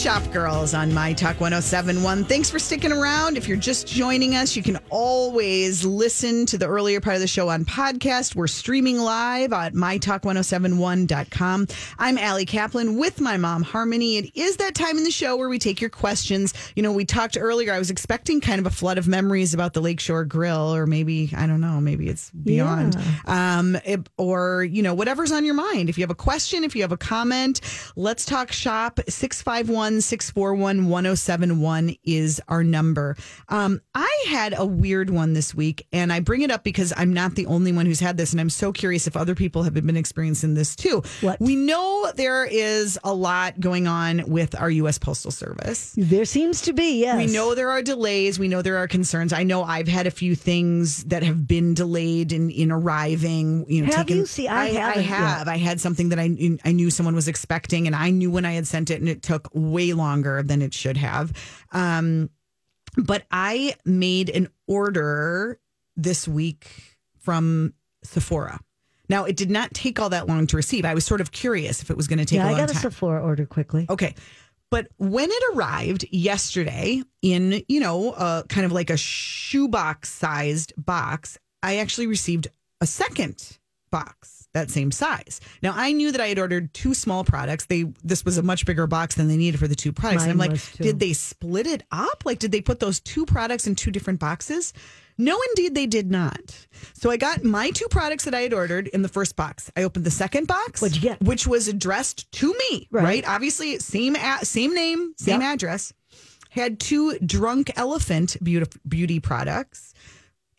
Shop Girls on My Talk 1071. Thanks for sticking around. If you're just joining us, you can always listen to the earlier part of the show on podcast. We're streaming live at mytalk1071.com. I'm Allie Kaplan with my mom, Harmony. It is that time in the show where we take your questions. You know, we talked earlier, I was expecting kind of a flood of memories about the Lakeshore Grill, or maybe, I don't know, maybe it's beyond. Um, it- or, you know, whatever's on your mind. If you have a question, if you have a comment, let's talk shop. 651 641 1071 is our number. Um, I had a weird one this week, and I bring it up because I'm not the only one who's had this, and I'm so curious if other people have been experiencing this too. What? We know there is a lot going on with our U.S. Postal Service. There seems to be, yes. We know there are delays. We know there are concerns. I know I've had a few things that have been delayed in, in arriving. You know, Have taken- you? See, I I haven't yet. I had something that I I knew someone was expecting, and I knew when I had sent it, and it took way longer than it should have. Um, but I made an order this week from Sephora. Now, it did not take all that long to receive. I was sort of curious if it was going to take Yeah, a I got a time. Sephora order quickly. Okay. But when it arrived yesterday in, you know, uh, kind of like a shoebox sized box, I actually received a second box that same size. Now I knew that I had ordered two small products. They this was a much bigger box than they needed for the two products. and I'm like, did they split it up? Like did they put those two products in two different boxes? No, indeed they did not. So I got my two products that I had ordered in the first box. I opened the second box, What'd you get? which was addressed to me, Right. right? Obviously, same a- same name, same Yep. address. Had two drunk elephant beauty, beauty products,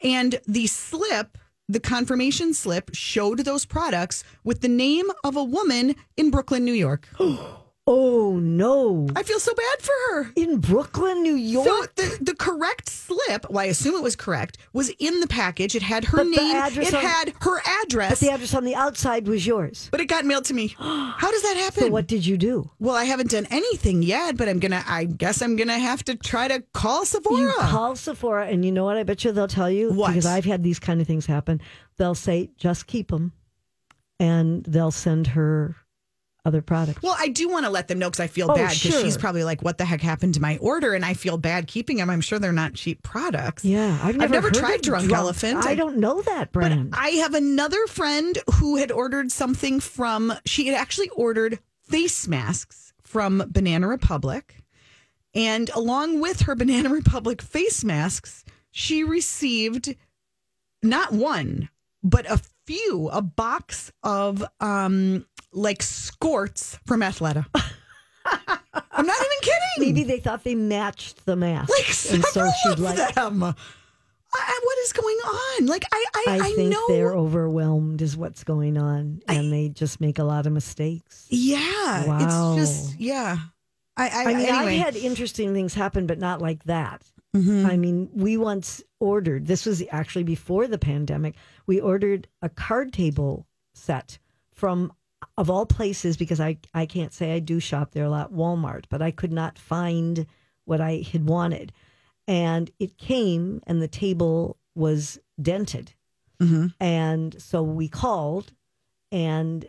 and the slip, the confirmation slip, showed those products with the name of a woman in Brooklyn, New York. Oh, no. I feel so bad for her. In Brooklyn, New York? So the, the correct slip, well, I assume it was correct, was in the package. It had her But name. It on- had her address, but the address on the outside was yours. but it got mailed to me. How does that happen? So what did you do? Well, I haven't done anything yet, but I'm gonna. I guess I'm gonna have to try to call Sephora. You call Sephora, and you know what? I bet you they'll tell you What? because I've had these kind of things happen. They'll say, "Just keep them," and they'll send her other products. well, I do want to let them know because I feel Oh, bad because sure. she's probably like, "What the heck happened to my order?" And I feel bad keeping them. I'm sure they're not cheap products. yeah, I've never, never tried of Drunk Elephant. I don't know that But brand. I have another friend who had ordered something from. She had actually ordered face masks from Banana Republic, and along with her Banana Republic face masks, she received not one but a few, a box of um like skorts from Athleta. I'm not even kidding. Maybe they thought they matched the mask, like and so she'd like. them. I, I- what is going on? Like I, I, I I, think know they're overwhelmed, is what's going on, and they just make a lot of mistakes. Yeah, Wow. it's just yeah. I, I, I mean, anyway. I've had interesting things happen, but not like that. Mm-hmm. I mean, we once ordered, this was actually before the pandemic, we ordered a card table set from, of all places, because I, I can't say I do shop there a lot, Walmart, but I could not find what I had wanted. And it came, and the table was dented. Mm-hmm. And so we called and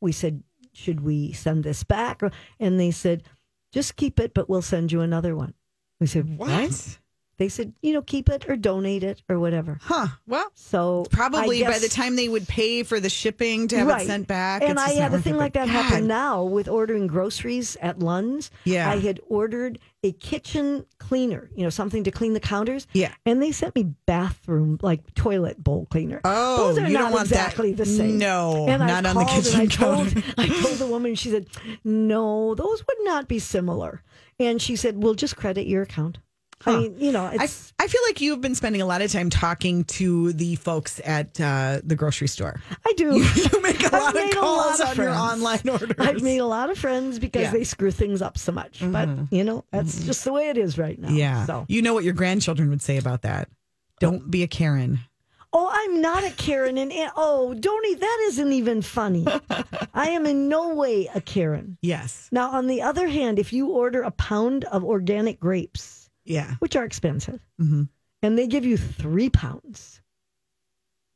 we said, Should we send this back? And they said, Just keep it, but we'll send you another one. We said, what? They said, You know, keep it or donate it or whatever. Huh? Well, So probably I by the time they would pay for the shipping to have Right. it sent back. And it's I just not had a thing it, like but that happen now with ordering groceries at Lund's. Yeah. I had ordered a kitchen cleaner, you know, something to clean the counters. Yeah. And they sent me bathroom, like toilet bowl cleaner. Oh, Those are you not don't want that. exactly the same. No, and not I on the called kitchen and I told, counter. I told the woman, she said, no, those would not be similar. And she said, we'll just credit your account. I mean, you know, I, it's, I feel like you've been spending a lot of time talking to the folks at uh, the grocery store. I do. You make a lot of calls lot of on your online orders. I've made a lot of friends because Yeah. Mm-hmm. they screw things up so much. But, you know, that's just the way it is right now. yeah. So, You know what your grandchildren would say about that. Don't be a Karen. oh, I'm not a Karen. And, and oh, Donny, that isn't even funny. I am in no way a Karen. Yes. Now, on the other hand, if you order a pound of organic grapes, Yeah. which are expensive, Mhm. and they give you three pounds,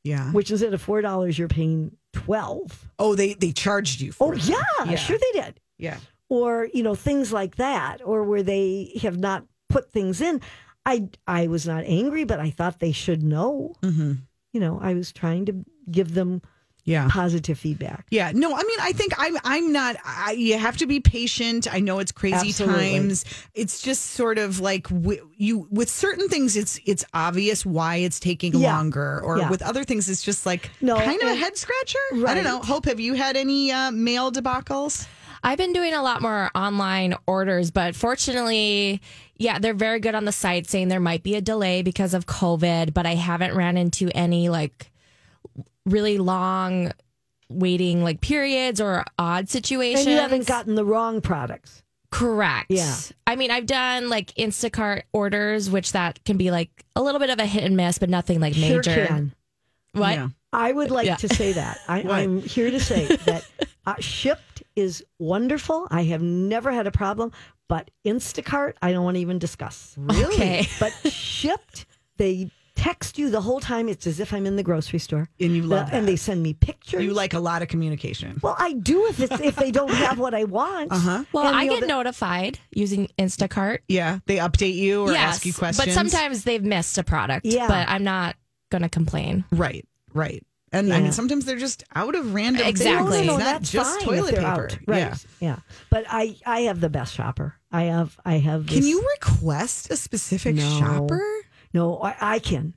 Yeah. which instead of four dollars, you're paying twelve. Oh, they they charged you Oh for it. yeah, Yeah. sure they did. Yeah. or you know things like that, or where they have not put things in. I I was not angry, but I thought they should know. Mm-hmm. You know, I was trying to give them Yeah. positive feedback. Yeah, no, I mean, I think I'm. I'm not. I, you have to be patient. I know it's crazy Absolutely. times. It's just sort of like w- you with certain things. It's it's obvious why it's taking Yeah. longer, or Yeah. with other things, it's just like No, kind of a head scratcher. I don't know. Hope, have you had any uh, mail debacles? I've been doing a lot more online orders, but fortunately, yeah, they're very good on the site saying there might be a delay because of COVID, but I haven't ran into any like really long waiting like periods or odd situations. And you haven't gotten the wrong products. correct. Yeah. I mean, I've done like Instacart orders, which that can be like a little bit of a hit and miss, but nothing like Sure major. can. What? Yeah. I would like Yeah. to say that. I, I'm here to say that uh, Shipt is wonderful. I have never had a problem, but Instacart, I don't want to even discuss. Okay. But Shipt, they text you the whole time. It's as if I'm in the grocery store. And you love and that. they send me pictures. You like a lot of communication. well, I do if it's, if they don't have what I want. Uh-huh. Well, And I the get other- notified using Instacart. Yeah, they update you or yes, ask you questions. but sometimes they've missed a product. Yeah. but I'm not gonna complain. right, right. And I Yeah. mean, sometimes they're just out of random Exactly. things. No, no, It's not that's just fine toilet they're paper. out. Right. Yeah. Yeah. But I, I have the best shopper. I have, I have. Can this- you request a specific No. shopper? No, I, I can.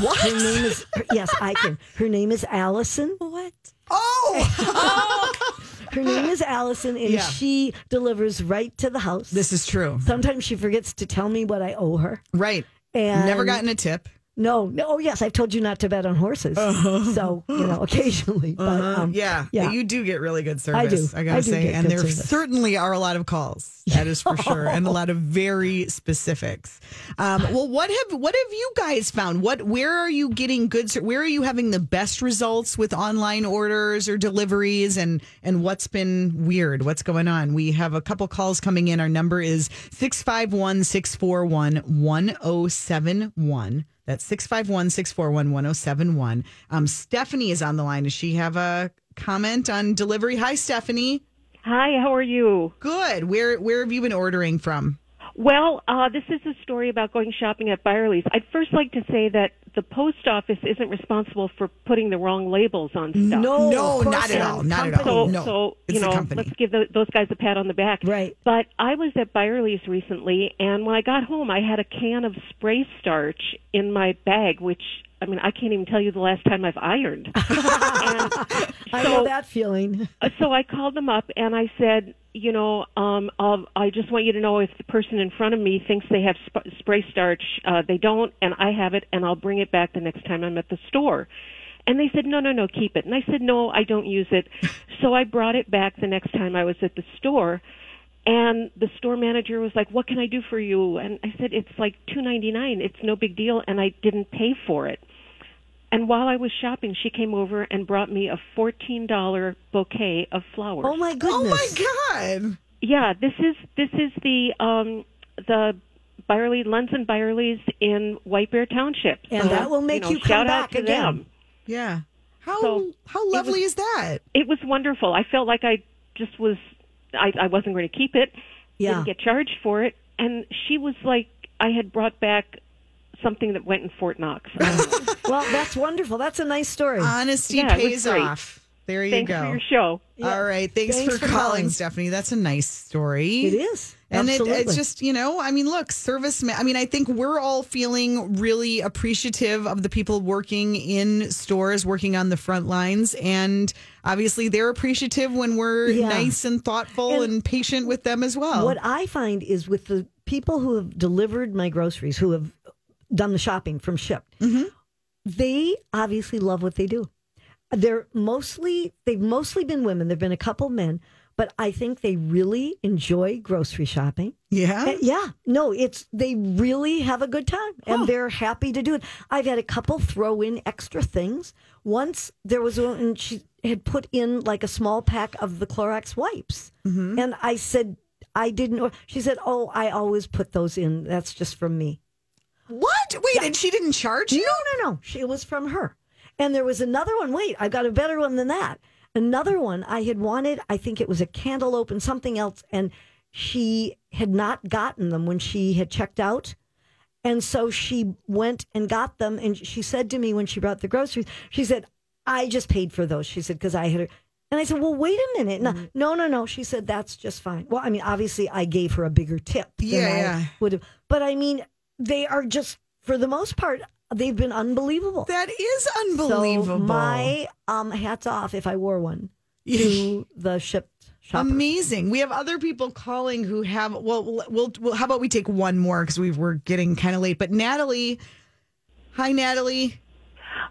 What? Her name is her- yes, I can. Her name is Allison. What? Oh, Her name is Allison, and Yeah. she delivers right to the house. this is true. Sometimes she forgets to tell me what I owe her. Right. And Never gotten a tip. No, no. Oh yes, I've told you not to bet on horses. So you know, occasionally, but um, Uh-huh. yeah. yeah. You do get really good service. I do. I gotta I do say. And there service. certainly are a lot of calls. That is for sure. And a lot of very specifics. Um, well, what have what have you guys found? What where are you getting good where are you having the best results with online orders or deliveries and and what's been weird? What's going on? We have a couple calls coming in. Our number is 651-641-1071. That's 651-641-1071. Um, Stephanie is on the line. Does she have a comment on delivery? Hi, Stephanie. Hi, how are you? Good. Where where have you been ordering from? Well, uh, this is a story about going shopping at Byerly's. I'd first like to say that the post office isn't responsible for putting the wrong labels on stuff. no, No, not at all. Not at all. So, no, so you the know, let's give tho- those guys a pat on the back. Right. But I was at Byerly's recently, and when I got home, I had a can of spray starch in my bag, which I mean, I can't even tell you the last time I've ironed. and I so- know that feeling. Uh, so I called them up and I said, you know, um, I'll, I just want you to know if the person in front of me thinks they have sp- spray starch, uh, they don't, and I have it, and I'll bring it back the next time I'm at the store. And they said, no, no, no, keep it. And I said, no, I don't use it. so I brought it back the next time I was at the store. And the store manager was like, "What can I do for you?" And I said, "It's like two ninety nine. It's no big deal." And I didn't pay for it. And while I was shopping, she came over and brought me a fourteen dollar bouquet of flowers. Oh my goodness! Oh my god. Yeah, this is this is the um the Byerly Lens and Byerly's in White Bear Township. And that will make know, you come shout back out to again. them. Yeah. How So, how lovely was- is that? It was wonderful. I felt like I just was I, I wasn't going to keep it. Yeah. Didn't get charged for it. And she was like I had brought back something that went in Fort Knox. I don't know. Well, that's wonderful. That's a nice story. Honesty Yeah, pays off. There you Thanks go. for your show. All right. Thanks, Thanks for, for calling, calling. Stephanie. That's a nice story. It is. And it, it's just, you know, I mean, look, service. I mean, I think we're all feeling really appreciative of the people working in stores, working on the front lines. And obviously, they're appreciative when we're Yeah. nice and thoughtful and, And patient with them as well. What I find is with the people who have delivered my groceries, who have done the shopping from Shipt, Mm-hmm. they obviously love what they do. They're mostly they've mostly been women. There've been a couple men, but I think they really enjoy grocery shopping. yeah. Uh, yeah, no, it's they really have a good time and they're happy to do it. I've had a couple throw in extra things. Once there was one, and she had put in like a small pack of the Clorox wipes, and I said I didn't. She said, "Oh, I always put those in. That's just from me." What? Wait, and she didn't charge you? No, no, no. She, it was from her. And there was another one. Wait, I got a better one than that. Another one I had wanted, I think it was a cantaloupe and something else, and she had not gotten them when she had checked out. And so she went and got them. And she said to me when she brought the groceries, she said, I just paid for those. She said, because I had her. And I said, well, wait a minute. No, mm-hmm. no, no, no. She said, that's just fine. Well, I mean, obviously, I gave her a bigger tip than Yeah, I yeah. would have. But I mean, they are just, for the most part, they've been unbelievable. That is unbelievable. So my um, hats off if I wore one to the Shipt shopper. Amazing. We have other people calling who have. Well, we'll. we'll, we'll how about we take one more because we were getting kind of late. But Natalie, hi Natalie,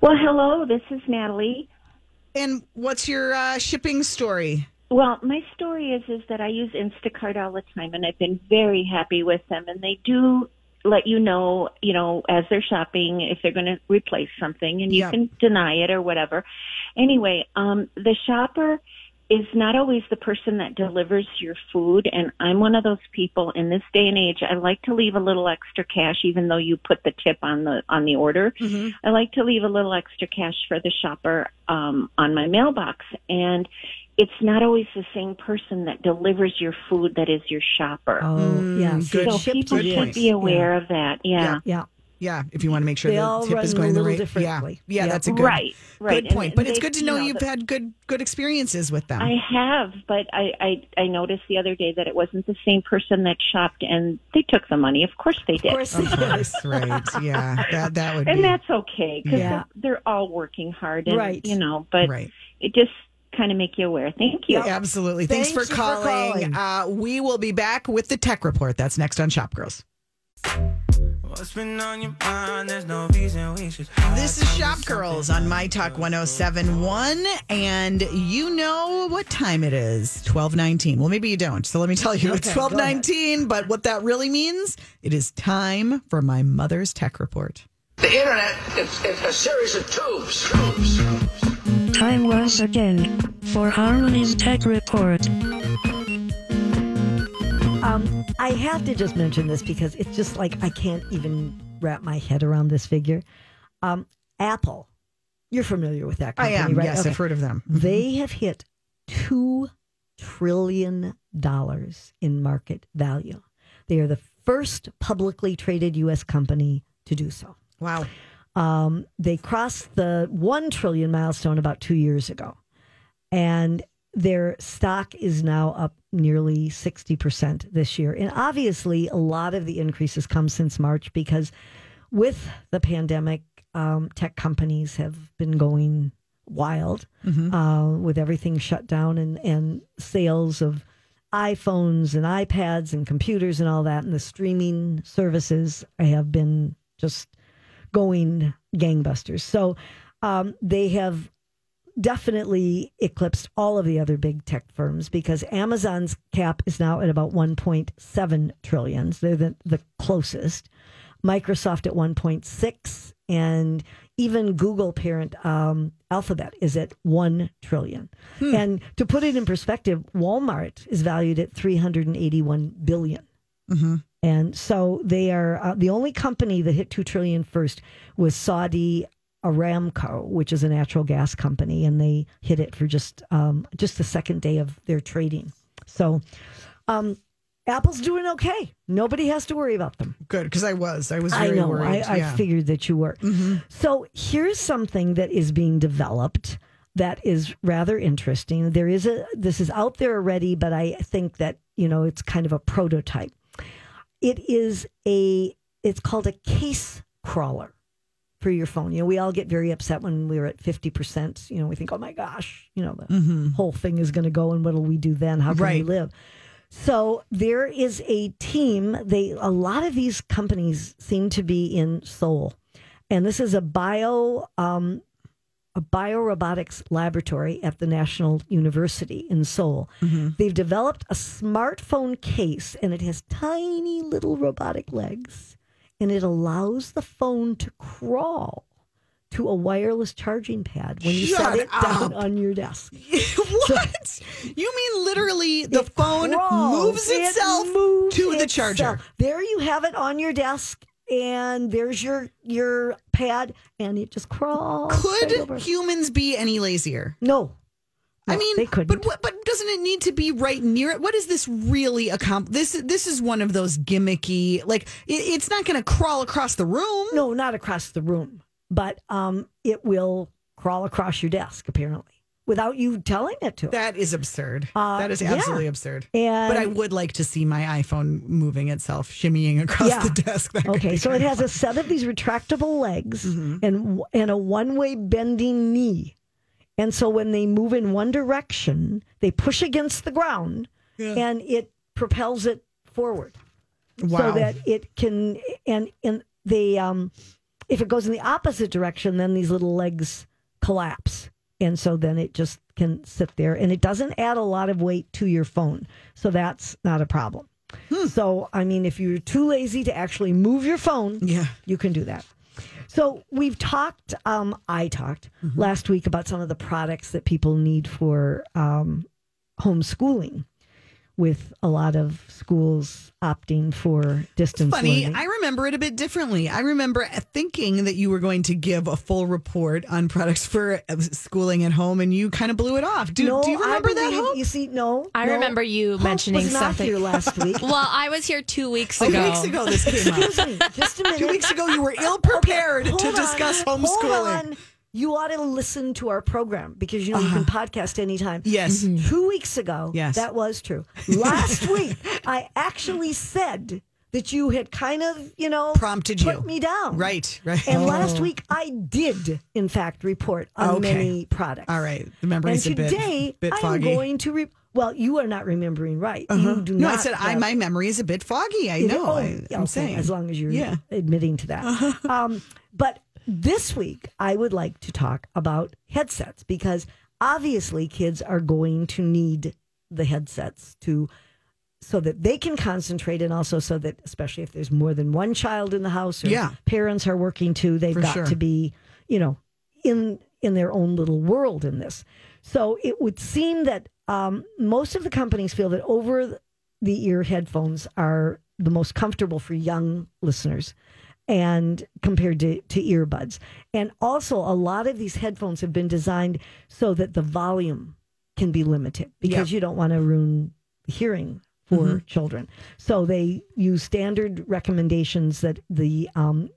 Well, hello, this is Natalie. and what's your uh, shipping story? Well, my story is is that I use Instacart all the time and I've been very happy with them and they do let you know, you know, as they're shopping if they're going to replace something and you Yeah. can deny it or whatever. Anyway, um the shopper is not always the person that delivers your food and I'm one of those people in this day and age I like to leave a little extra cash even though you put the tip on the on the order. I like to leave a little extra cash for the shopper um on my mailbox and it's not always the same person that delivers your food that is your shopper. Oh, yeah. Mm, good. so shipped people should point. be aware of that. Yeah. Yeah. Yeah, if you want to make sure They the tip is run a going the right. differently. Yeah, yeah, Yeah. that's a good Right, right. good point. And but it's good to you know, know, you've the- had good good experiences with them. I have, but I, I I noticed the other day that it wasn't the same person that shopped, and they took the money. Of course they did, Of course, Of course, right? Yeah, that that would and be that's okay because Yeah. they're, they're all working hard, and Right. you know. But right. it just kind of make you aware. Thank you. Absolutely. Thanks, Thanks for for calling. calling. Uh, we will be back with the tech report. That's next on Shop Girls. What's been on your mind? There's no reason we should. This is Shop Girls on My Talk 1071. And you know what time it is 1219. Well, maybe you don't. So let me tell you, it's Okay, go ahead. 1219. But what that really means, it is time for my mother's tech report. The internet is, is a series of tubes. Tubes. Time once again for Harmony's Tech Report. Um, I have to just mention this because it's just like I can't even wrap my head around this figure. Um, Apple, you're familiar with that I company, am. right? Yes, Okay. I've heard of them. They have hit two trillion dollars in market value. They are the first publicly traded U.S. company to do so. Wow. Um, they crossed the 1 trillion milestone about two years ago. And their stock is now up nearly 60% this year. And obviously, a lot of the increases come since March because with the pandemic, um, tech companies have been going wild uh, with everything shut down and, and sales of iPhones and iPads and computers and all that. And the streaming services have been just going gangbusters. So um, they have definitely eclipsed all of the other big tech firms because Amazon's cap is now at about 1.7 trillion. So they're the, the closest. Microsoft at 1.6 and even Google parent um, Alphabet is at 1 trillion. And to put it in perspective, Walmart is valued at 381 billion. And so they are uh, the only company that hit 2 trillion first was Saudi Aramco, which is a natural gas company, and they hit it for just um, just the second day of their trading. So um, Apple's doing okay. Nobody has to worry about them. Good. Because I was. I was I know. worried. I, I yeah. Mm-hmm. figured that you were. So here's something that is being developed that is rather interesting. There is a this is out there already, but I think that you know it's kind of a prototype. It is a it's called a case crawler for your phone. You know, we all get very upset when we're at fifty percent. You know, we think, oh my gosh, you know, the whole thing is going to go, and what'll we do then? How can we live? So there is a team. They a lot of these companies seem to be in Seoul, and this is a bio um, a biorobotics laboratory at the National University in Seoul. Mm-hmm. They've developed a smartphone case, and it has tiny little robotic legs, and it allows the phone to crawl to a wireless charging pad when you Shut set it down on your desk. what? you mean literally the phone crawls. moves It itself moves to the itself. charger? There you have it on your desk, and there's your your pad, and it just crawls. right. Could humans be any lazier? no, I mean, they couldn't. But what, but doesn't it need to be right near it? What is this really accomplish? This this is one of those gimmicky. Like it, it's not going to crawl across the room. No, not across the room, but um, it will crawl across your desk apparently without you telling it to. That is absurd. Uh, that is yeah. absolutely absurd. And- but I would like to see my iPhone moving itself, shimmying across Yeah. the desk. That Okay, so it has a set of these retractable legs Mm-hmm. and and a one-way bending knee. And so when they move in one direction, they push against the ground and it propels it forward. Wow. So that it can and and they um if it goes in the opposite direction, then these little legs collapse. And so then it just can sit there and it doesn't add a lot of weight to your phone. So that's not a problem. Hmm. So, I mean, if you're too lazy to actually move your phone, Yeah. you can do that. So we've talked, um, I talked Mm-hmm. last week about some of the products that people need for um, homeschooling with a lot of schools opting for distance funny. learning. I remember it a bit differently. I remember thinking that you were going to give a full report on products for uh, schooling at home, and you kind of blew it off. Do, no, do you remember I that? Hope? You see, no. I no. remember you Hope mentioning was not something. here last week. Well, I was here two weeks ago. Two ago. weeks ago, this came up. Excuse me, just a minute. Two weeks ago, you were ill prepared Hold to on, discuss hold homeschooling. You ought to listen to our program because you know you can podcast anytime. Uh-huh. Yes. Two weeks ago, Yes. that was true. Last week, I actually said that you had kind of, you know, Prompted put you. me down. Right, right. And last week, I did, in fact, report on Okay. many products. All right. The And memory's a bit, today, bit I'm going to. Re- well, you are not remembering right. You do no, not. I said I, my memory is a bit foggy. I it- know. oh, I, I'm okay, saying. as long as you're Yeah. admitting to that. um, but this week, I would like to talk about headsets because obviously kids are going to need the headsets to so that they can concentrate and also so that especially if there's more than one child in the house or Yeah. parents are working too they've For got sure. to be you know in in their own little world in this so it would seem that um, most of the companies feel that over the ear headphones are the most comfortable for young listeners and compared to, to earbuds. And also a lot of these headphones have been designed so that the volume can be limited because you don't want to ruin hearing for children. So they use standard recommendations that the um,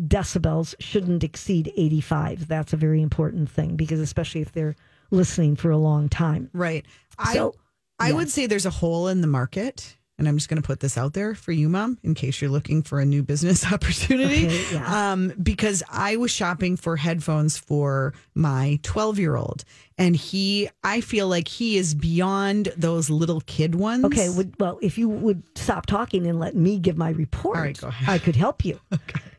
decibels shouldn't exceed 85 that's a very important thing because especially if they're listening for a long time. Right. So, I I yeah. would say there's a hole in the market, and I'm just going to put this out there for you, mom, in case you're looking for a new business opportunity. Okay, yeah. Um, because I was shopping for headphones for my 12 year old, and he, I feel like he is beyond those little kid ones. Okay, would, well, if you would stop talking and let me give my report, All right, go ahead. I could help you.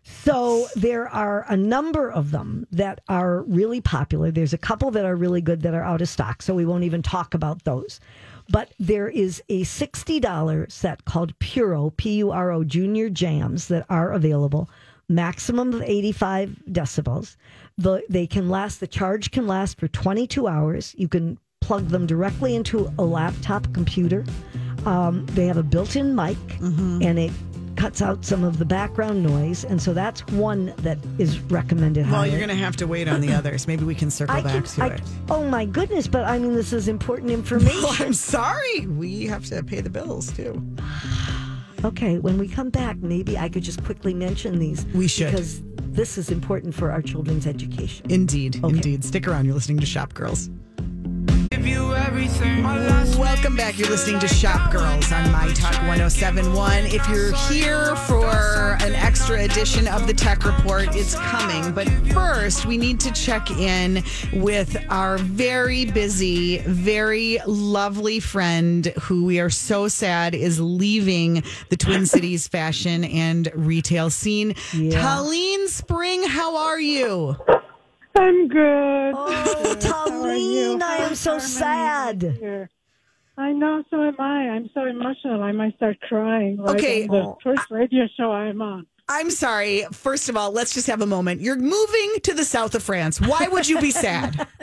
So there are a number of them that are really popular. There's a couple that are really good that are out of stock, so we won't even talk about those. But there is a $60 set called Puro, P U R O Junior Jams that are available, maximum of 85 decibels. The, they can last, the charge can last for 22 hours. You can plug them directly into a laptop computer. Um, they have a built in mic and it cuts out some of the background noise. And so that's one that is recommended. Well, highly. you're going to have to wait on the others. Maybe we can circle I back can, to I, it. oh my goodness, but I mean, this is important information. Well, I'm sorry. We have to pay the bills too. Okay, when we come back, maybe I could just quickly mention these. We should. Because this is important for our children's education. Indeed. Okay. Indeed. Stick around. You're listening to Shop Girls. Give you everything. My last Welcome back. You're listening to Shop Girls on My Talk 1071. If you're here for an extra edition of the Tech Report, it's coming. But first, we need to check in with our very busy, very lovely friend who we are so sad is leaving the Twin Cities fashion and retail scene. Yeah. Talene Spring, how are you? I'm good. Oh, Talene, I am so sad. Here. I know, so am I. I'm so emotional. I might start crying. Right Okay. the oh. first radio show I'm on. I'm sorry. First of all, let's just have a moment. You're moving to the south of France. Why would you be sad?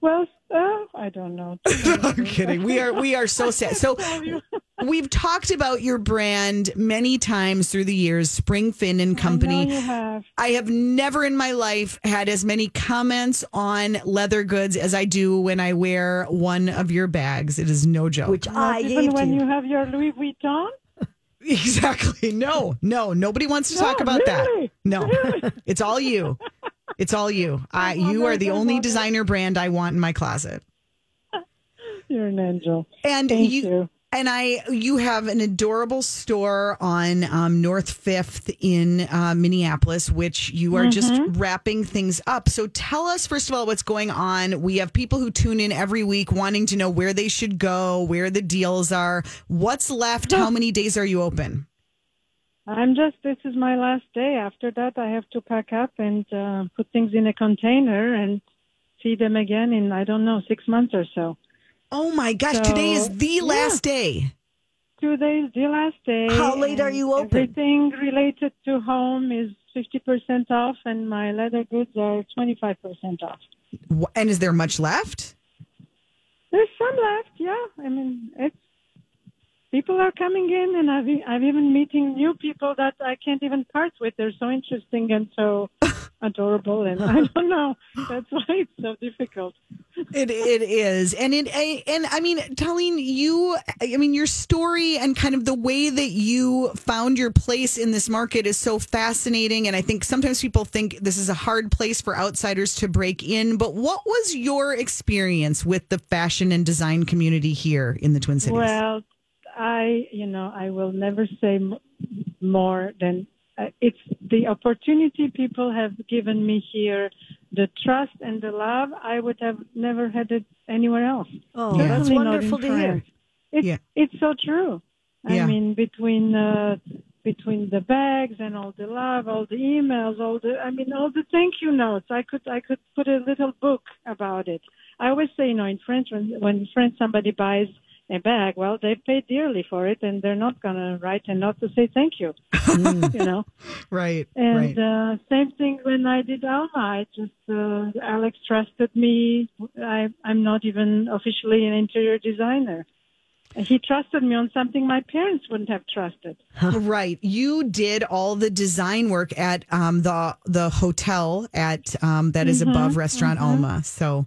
Well, uh, I don't know. I'm kidding. We are we are so sad. So we've talked about your brand many times through the years, Spring Fin and I Company. know you have. I have never in my life had as many comments on leather goods as I do when I wear one of your bags. It is no joke. Which I Not even when you. you have your Louis Vuitton. exactly. No, no, nobody wants to talk about really? that. No, it's all you. It's all you. I, you are the only designer brand I want in my closet. You're an angel. And Thank you, you. and I, you have an adorable store on um, North Fifth in uh, Minneapolis, which you are just Mm-hmm. wrapping things up. So tell us first of all what's going on. We have people who tune in every week wanting to know where they should go, where the deals are, what's left, how many days are you open? I'm just, this is my last day. After that, I have to pack up and uh, put things in a container and see them again in, I don't know, six months or so. Oh my gosh, today is So, the yeah. last day. Today is the last day. How late are you open? Everything related to home is 50% off, and my leather goods are 25% off. And is there much left? There's some left, yeah. I mean, it's people are coming in, and I've I've even meeting new people that I can't even part with. They're so interesting and so adorable, and I don't know. That's why it's so difficult. It it is, and it and I mean, Talene, you, I mean, your story and kind of the way that you found your place in this market is so fascinating. And I think sometimes people think this is a hard place for outsiders to break in. But what was your experience with the fashion and design community here in the Twin Cities? Well, I, you know, I will never say m- more than uh, it's the opportunity people have given me here, the trust and the love. I would have never had it anywhere else. Oh, Yeah. that's wonderful to hear. It's, Yeah. it's so true. I Yeah. mean, between uh, between the bags and all the love, all the emails, all the I mean, all the thank you notes. I could I could put a little book about it. I always say, you know, in French, when when French somebody buys a bag, well, they pay dearly for it, and they're not gonna write a note to say thank you. you know. right, And right. uh, same thing when I did Alma. I just uh, Alex trusted me. I, I'm not even officially an interior designer. He trusted me on something my parents wouldn't have trusted. Right. You did all the design work at um, the the hotel at um, that is above Restaurant Alma. So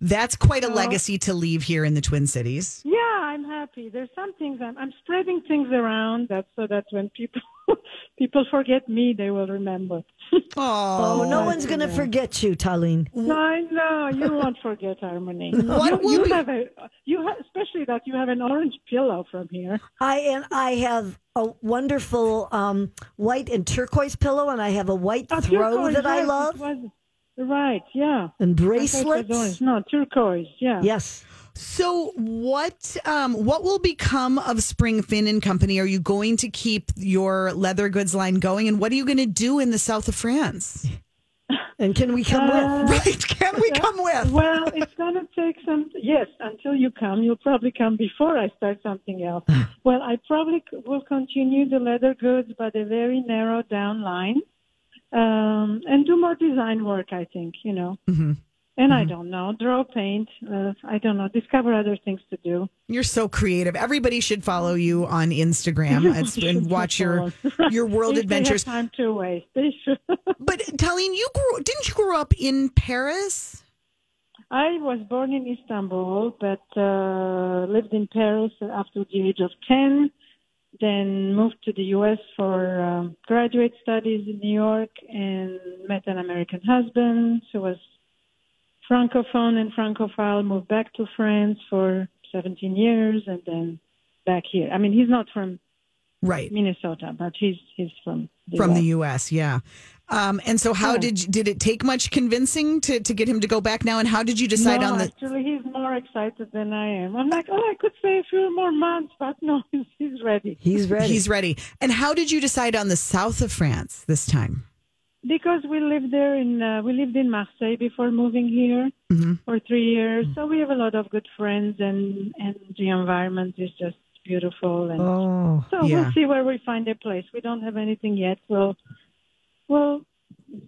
that's quite a So- legacy to leave here in the Twin Cities. Yeah, I'm happy. There's some things I'm, I'm spreading things around that so that when people people forget me, they will remember. Oh, no one's going to forget you, Talene. I know you won't forget Harmony. What you, will you be- have a you ha- especially that you have an orange pillow from here. I and I have a wonderful um, white and turquoise pillow, and I have a white Oh, throw turquoise, that I right, love, it was- right, yeah. and I thought it was bracelets. No, turquoise, yeah. Yes. So what um, what will become of Spring Fin and Company? Are you going to keep your leather goods line going? And what are you going to do in the south of France? And can we come Uh, with? Right? Can we come with? Well, it's going to take some. Yes, until you come, you'll probably come before I start something else. well, I probably will continue the leather goods, but a very narrow down line, um, and do more design work. I think you know. Mhm. And I don't know, draw, paint. Uh, I don't know, discover other things to do. You're so creative. Everybody should follow you on Instagram and watch your your world If they have adventures. time to waste. They should. But Talene, you grew didn't you grow up in Paris? I was born in Istanbul, but uh, lived in Paris after the age of 10. Then moved to the U.S. for um, graduate studies in New York and met an American husband who was francophone and francophile. Moved back to France for 17 years and then back here. I mean, he's not from Right. Minnesota, but he's he's from the From the US. US, yeah. Um, and so how Yeah. did you, did it take much convincing to, to get him to go back now and how did you decide no, on the actually, he's more excited than I am. I'm like, oh, I could stay a few more months, but no, he's, he's ready. He's ready. He's ready. And how did you decide on the south of France this time? Because we lived there in, uh, we lived in Marseille before moving here Mhm. for three years. So we have a lot of good friends, and and the environment is just beautiful. And oh, so yeah. we'll see where we find a place. We don't have anything yet. We'll we'll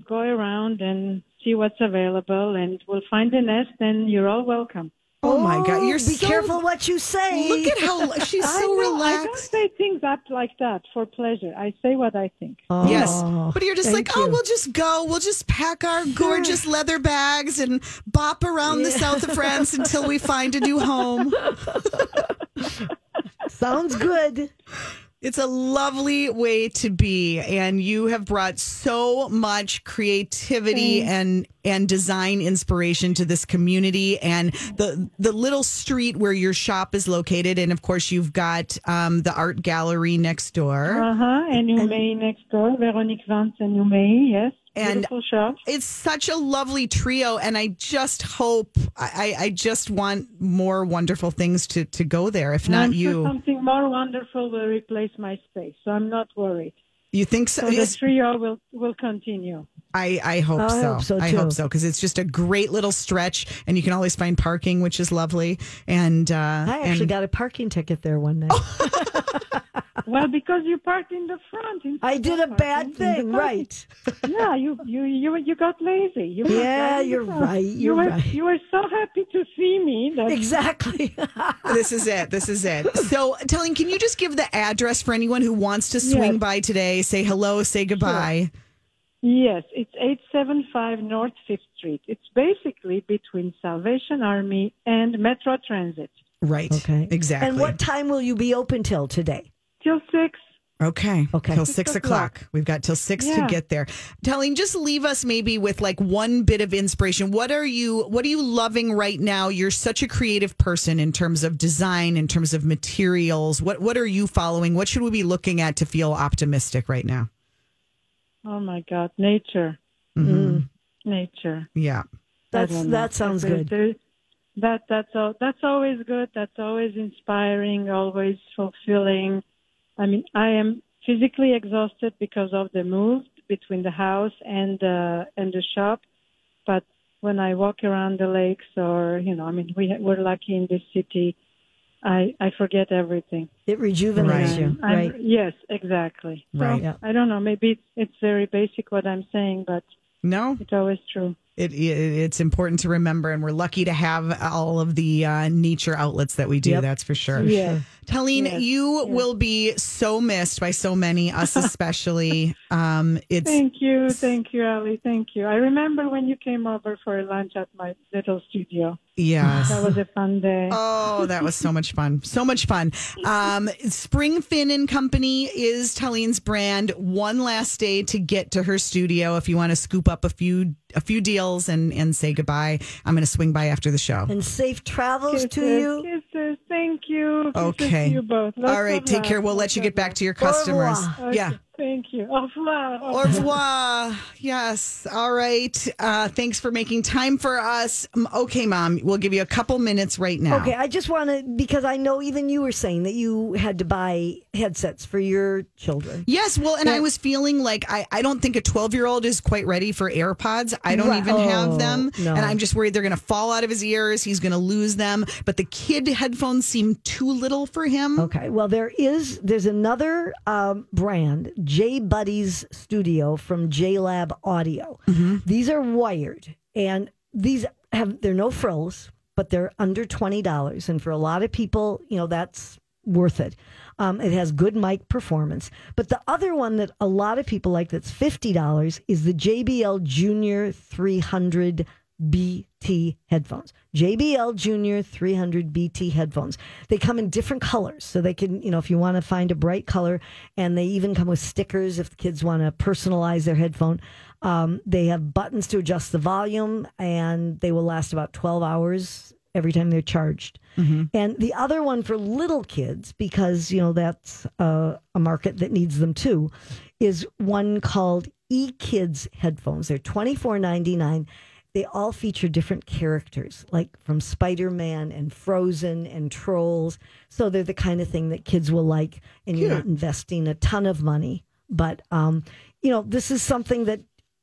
go around and see what's available, and we'll find a nest. And you're all welcome. Oh, my God, oh, you're be so careful what you say. Look at how she's so I so know, I don't say things up like that for pleasure. I say what I think. Oh, Yes, but you're just thank like, oh, we'll just go. We'll just pack our gorgeous leather bags and bop around the south of France until we find a new home. Sounds good. It's a lovely way to be, and you have brought so much creativity and and design inspiration to this community and the the little street where your shop is located. And of course, you've got um, the art gallery next door. Uh huh. And you may next door, Veronique Vance and you may, yes. And- It's such a lovely trio, and I just hope I, I just want more wonderful things to to go there. If not I'm you, sure something more wonderful will replace my space, so I'm not worried. you think so? So the trio will will continue. I, I hope I so. hope so, I hope so because it's just a great little stretch, and you can always find parking, which is lovely. And uh, I actually and- got a parking ticket there one night. Well, because you parked in the front. instead I did a of bad parking in the thing, right? Yeah, you you you you got lazy. You parked Yeah, right in the you're front. right, You you're were right. you were so happy to see me that Exactly. this is it. This is it. So, Talene, can you just give the address for anyone who wants to swing Yes. by today? Say hello, say goodbye. Yes, it's 875 North 5th Street. It's basically between Salvation Army and Metro Transit. Right. Okay. Exactly. And what time will you be open till today? Till 6. Okay. Okay. Till Six six o'clock. o'clock. We've got till six to get there. Talene, just leave us maybe with like one bit of inspiration. What are you what are you loving right now? You're such a creative person in terms of design, in terms of materials. What what are you following? What should we be looking at to feel optimistic right now? Oh my God, nature. Mhm. Nature. Yeah. I That's that sounds good. there- That that's all. That's always good. That's always inspiring. Always fulfilling. I mean, I am physically exhausted because of the move between the house and uh, and the shop, but when I walk around the lakes, or you know, I mean, we we're lucky in this city. I I forget everything. It rejuvenates Right. you, I'm- right? Yes, exactly. So, Right. Yeah. I don't know. Maybe it's, it's very basic what I'm saying, but No, it's always true. It, it it's important to remember, and we're lucky to have all of the uh, nature outlets that we do. Yep. That's for sure. Yeah. Yes, you will be so missed by so many, us especially. um, it's Thank you, thank you, Ali. Thank you. I remember when you came over for lunch at my little studio. yes. That was a fun day. Oh, that was so much fun. So much fun. Um, Spring Fin and Company is Talene's brand. One last day to get to her studio if you want to scoop up a few a few deals and and say goodbye. I'm going to swing by after the show. And safe travels Kisses, to you. Kisses. Thank you. Kisses Okay. To you both. Lots All right, take love. care. We'll let you get back to your customers. revoir. Yeah. Okay, Thank you. Au revoir. Au revoir. Yes. All right. Uh, thanks for making time for us. Okay, Mom. We'll give you a couple minutes right now. Okay, I just want to because I know even you were saying that you had to buy headsets for your children. Yes, well, and I was feeling like I, I don't think a 12 year old is quite ready for AirPods. I don't Right. even have Oh, them. no. And I'm just worried they're going to fall out of his ears. He's going to lose them. But the kid headphones seem too little for him. Okay, well there is there's another um, brand, JBuddies Studio from JLab Audio. These are wired, and these have they're no frills, but they're under twenty dollars, and for a lot of people, you know that's worth it. Um, it has good mic performance, but the other one that a lot of people like that's fifty dollars is the JBL Junior three hundred. BT headphones. JBL Junior 300 BT headphones. They come in different colors. So they can, you know, if you want to find a bright color, and they even come with stickers if the kids want to personalize their headphone. Um, they have buttons to adjust the volume, and they will last about 12 hours every time they're charged. And the other one for little kids, because, you know, that's a, a market that needs them too, is one called E Kids headphones. They're twenty four ninety nine. They all feature different characters, like from Spider Man and Frozen and Trolls. So they're the kind of thing that kids will like, and you're not investing a ton of money. But, um, you know, this is something that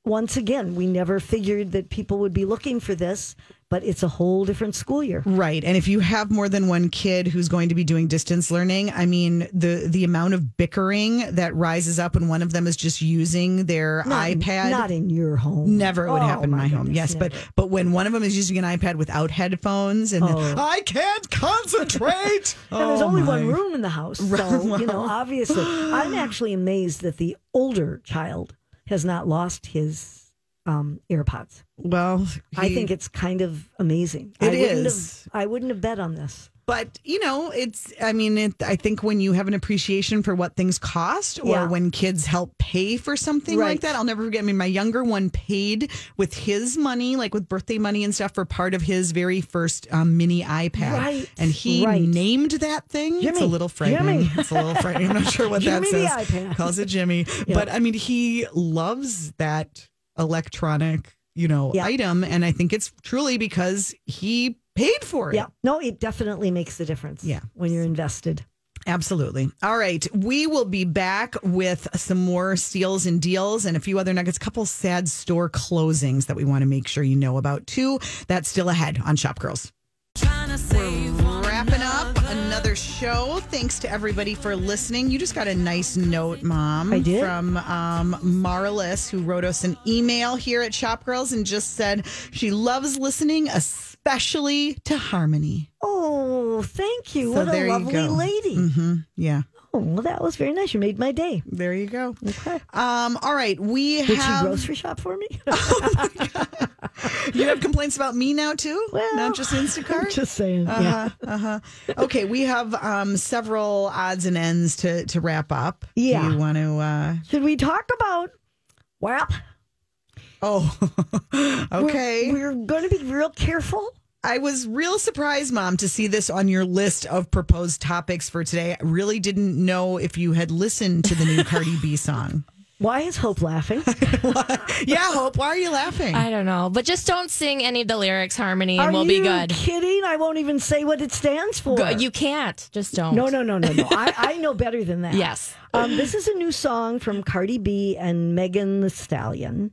once again, we never figured that people would be looking for this, but it's a whole different school year. Right. And if you have more than one kid who's going to be doing distance learning, I mean, the the amount of bickering that rises up when one of them is just using their Not in- iPad. not in your home. Never would Oh, happen in my my home. goodness, Yes, but never. but when one of them is using an iPad without headphones and then, Oh. I can't concentrate. And there's Oh, only my. one room in the house. So, you know, obviously, I'm actually amazed that the older child has not lost his um, AirPods. Well, I think it's kind of amazing. It I wouldn't is. Have, I wouldn't have bet on this. But you know, it's. I mean, it, I think when you have an appreciation for what things cost, or Yeah. when kids help pay for something Right. like that, I'll never forget. I mean, my younger one paid with his money, like with birthday money and stuff, for part of his very first um, mini iPad, Right, and he right. named that thing. Jimmy. it's a little frightening. Jimmy. It's a little frightening. I'm not sure what Jimmy that says. Calls it Jimmy, but I mean, he loves that electronic, you know, Yeah. item, and I think it's truly because he paid for it. Yeah. No, it definitely makes a difference. Yeah. When you're invested. Absolutely. All right. We will be back with some more steals and deals and a few other nuggets, a couple sad store closings that we want to make sure you know about too. That's still ahead on Shop Girls. We're wrapping up another show. Thanks to everybody for listening. You just got a nice note, Mom. I did? From um, Marlis, who wrote us an email here at Shop Girls and just said she loves listening, especially to Harmony. Oh, thank you. So what a you lovely go. lady. hmm Yeah. Oh, well, that was very nice. You made my day. There you go. Okay. Um, all right, we Did have she grocery shop for me? you have complaints about me now too, Well, not just Instacart. Just saying. uh Yeah. huh. Uh huh. Okay, we have um several odds and ends to to wrap up. Yeah. Do you want to? uh Should we talk about WAP? Oh, okay. We're, we're going to be real careful. I was real surprised, Mom, to see this on your list of proposed topics for today. I really didn't know if you had listened to the new Cardi B song. Why is Hope laughing? Yeah, Hope, why are you laughing? I don't know, but just don't sing any of the lyrics, Harmony, and Are we'll be you good. kidding? I won't even say what it stands for. Go- You can't. Just don't. no, no, no, no, no. I, I know better than that. Yes. Um, this is a new song from Cardi B and Megan Thee Stallion.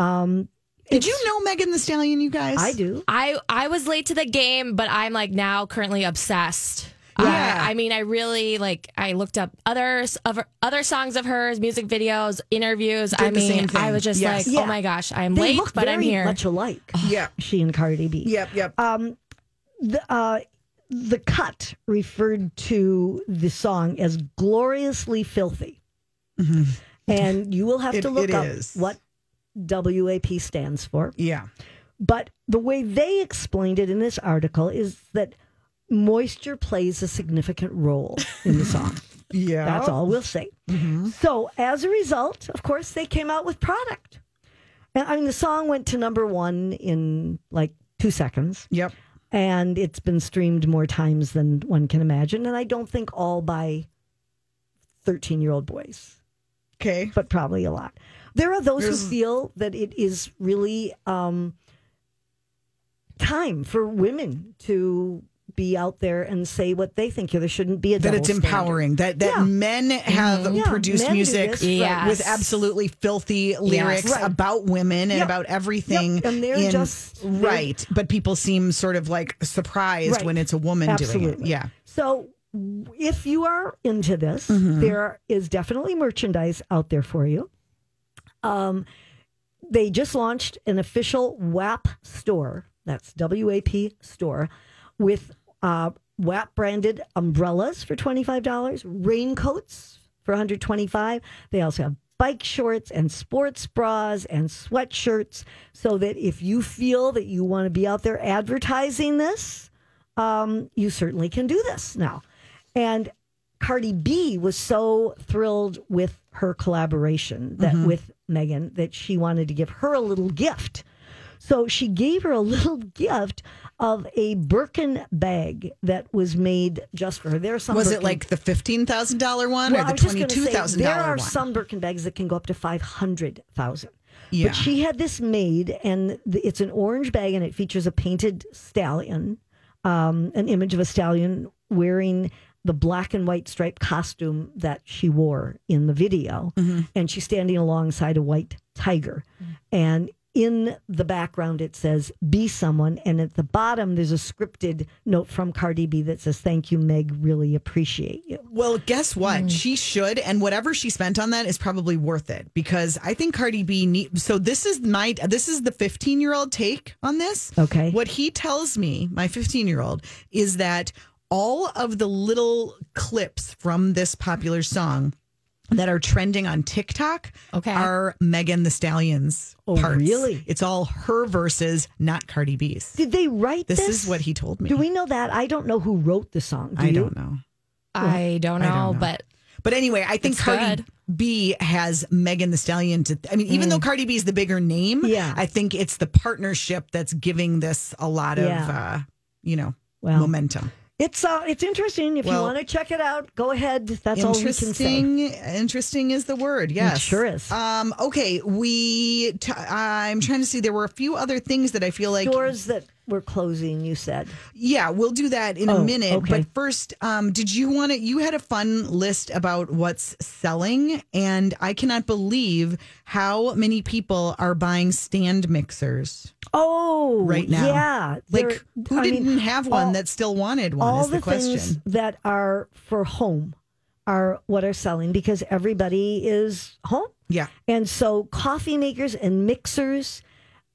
Um, Did you know Megan Thee Stallion, you guys? I do. I I was late to the game, but I'm like now currently obsessed. Yeah. I, I mean, I really like. I looked up others of other songs of hers, music videos, interviews. I Did the mean. I was just Yes. like, Yeah. oh my gosh, I'm They late, but very I'm here. much alike. Yeah. She and Cardi B. Yep. Yep. Um, the uh, the cut referred to the song as gloriously filthy, and you will have It- to look up is. what WAP stands for. yeah. But the way they explained it in this article is that moisture plays a significant role in the song. Yeah. That's all we'll say. Mm-hmm. So, as a result, of course, they came out with product. And I mean, the song went to number one in like two seconds, Yep. and it's been streamed more times than one can imagine. And I don't think all by 13 year old boys, Okay. but probably a lot. There are those There's- who feel that it is really um, time for women to be out there and say what they think. There shouldn't be a that double it's standard. empowering that that Yeah. men have Yeah, produced men music this, right. Yes. with absolutely filthy lyrics Right. about women and Yep. about everything Yep, and they're in- just- they're- right but people seem sort of like surprised Right. when it's a woman doing it yeah So, if you are into this, Mm-hmm. there is definitely merchandise out there for you. Um, they just launched an official WAP store. That's WAP store with uh, WAP branded umbrellas for twenty five dollars, raincoats for one hundred twenty five. They also have bike shorts and sports bras and sweatshirts, so that if you feel that you want to be out there advertising this, um, you certainly can do this now. And Cardi B was so thrilled with her collaboration that with Megan that she wanted to give her a little gift. So she gave her a little gift of a Birkin bag that was made just for her. There are some was it like the $15000 one well, or the just gonna say, $22000 one? There are some Birkin bags that can go up to five hundred thousand. Yeah. But she had this made, and it's an orange bag, and it features a painted stallion, um, an image of a stallion wearing the black and white striped costume that she wore in the video, Mm-hmm. and she's standing alongside a white tiger, and in the background it says "Be someone," and at the bottom there's a scripted note from Cardi B that says "Thank you, Meg. Really appreciate you." Well, guess what? She should, and whatever she spent on that is probably worth it because I think Cardi B. Need, so this is my this is the 15 year old take on this. Okay. What he tells me, my 15 year old, is that all of the little clips from this popular song that are trending on TikTok Okay. are Megan Thee Stallion's Oh, parts. really? It's all her verses, not Cardi B's. Did they write This this? is what he told me. Do we know that? I don't know who wrote the song. Do I you? don't know. I don't know, I don't know. but But anyway, I think Cardi good. B has Megan Thee Stallion to. I mean, even though Cardi B is the bigger name, Mm. Yeah. I think it's the partnership that's giving this a lot of, Yeah. uh, you know, Well, momentum. It's uh, it's interesting. If you want to check it out, go ahead. That's all we can say. Interesting. Interesting is the word. Yes, sure is. Um, okay, we. T- I'm trying to see. There were a few other things that I feel like Stores that were closing. You said. Yeah, we'll do that in a Oh, minute. okay. But first, um, did you want to? You had a fun list about what's selling, and I cannot believe how many people are buying stand mixers Oh, right now. Yeah, like who I didn't have one all- that still wanted one? all is the, the things that are for home are what are selling because everybody is home. Yeah, And so coffee makers and mixers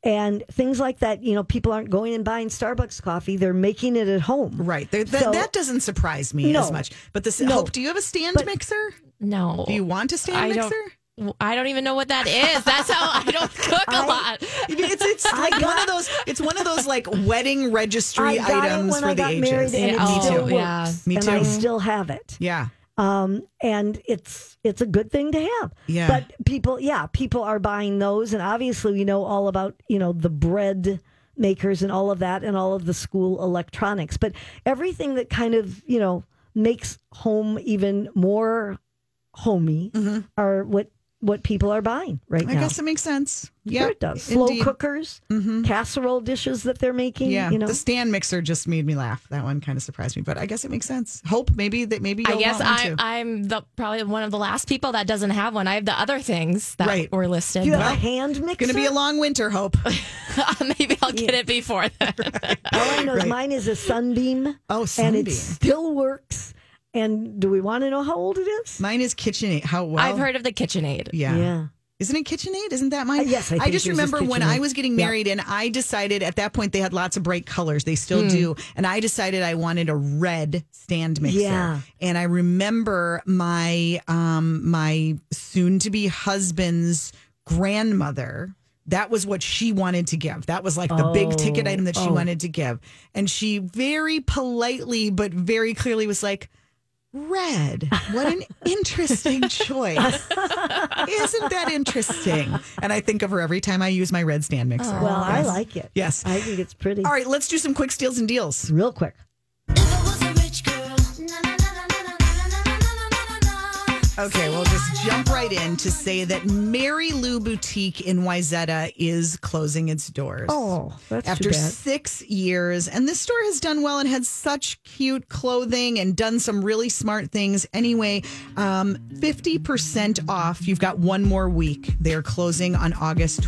and things like that, you know, people aren't going and buying Starbucks coffee, they're making it at home. right. There, that, So- that doesn't surprise me No. as much. But this No. Hope, do you have a stand But- mixer? no. Do you want a stand I mixer? don't. I don't even know what that is. That's how I don't cook a I- lot. It's it's I like one of those. It's one of those like wedding registry I got items it when for I the got ages. married and it Yeah, oh, still works. yeah. Me And I still have it. yeah. Um, and it's it's a good thing to have. Yeah. But people, yeah, people are buying those, and obviously we know all about you know the bread makers and all of that, and all of the school electronics. But everything that kind of you know makes home even more homey are what what people are buying right Mm-hmm. I guess it makes sense. Sure Yeah, it does. Slow indeed. Mm-hmm. cookers, casserole dishes that they're making. Yeah, you know. the stand mixer just made me laugh. That one kind of surprised me, but I guess it makes sense. Hope maybe that maybe I you'll guess want one I'm, too. I'm the probably one of the last people that doesn't have one. I have the other things that Right. were listed. Do you have Well, a hand mixer? Going to be a long winter. Hope. Maybe I'll get it before then. All I know is Right. mine is a Sunbeam. Oh, sunbeam. and it still works. And do we want to know how old it is? Mine is KitchenAid. How well? I've heard of the KitchenAid. Yeah. Yeah. Isn't it KitchenAid? Isn't that mine? Uh, yes, I think just remember when I was getting Yeah. married, and I decided at that point they had lots of bright colors. They still do, and I decided I wanted a red stand mixer. Yeah. And I remember my um my soon to be husband's grandmother. That was what she wanted to give. That was like the big ticket Oh, item that she oh. wanted to give. And she very politely but very clearly was like, Red. What an interesting choice. Isn't that interesting? And I think of her every time I use my red stand mixer. Well, I like it. Yes. I think it's pretty. All right, let's do some quick steals and deals. Real quick. Okay, we'll just jump right in to say that Mary Lou Boutique in Wayzata is closing its doors. Oh, that's After too bad. six years, and this store has done well and had such cute clothing and done some really smart things. Anyway, um, 50% off. You've got one more week. They're closing on August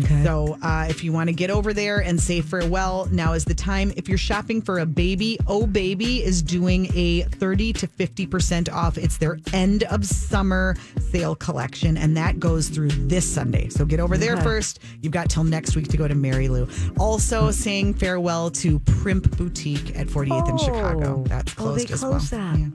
28th. So uh, if you want to get over there and say farewell, now is the time. If you're shopping for a baby, Oh Baby is doing a 30 to 50% off. It's their end of summer sale collection, and that goes through this Sunday. So get over there first. You've got till next week to go to Mary Lou. Also saying farewell to Primp Boutique at 48th in Chicago. Oh. That's Oh, closed as closed well. that. Yeah.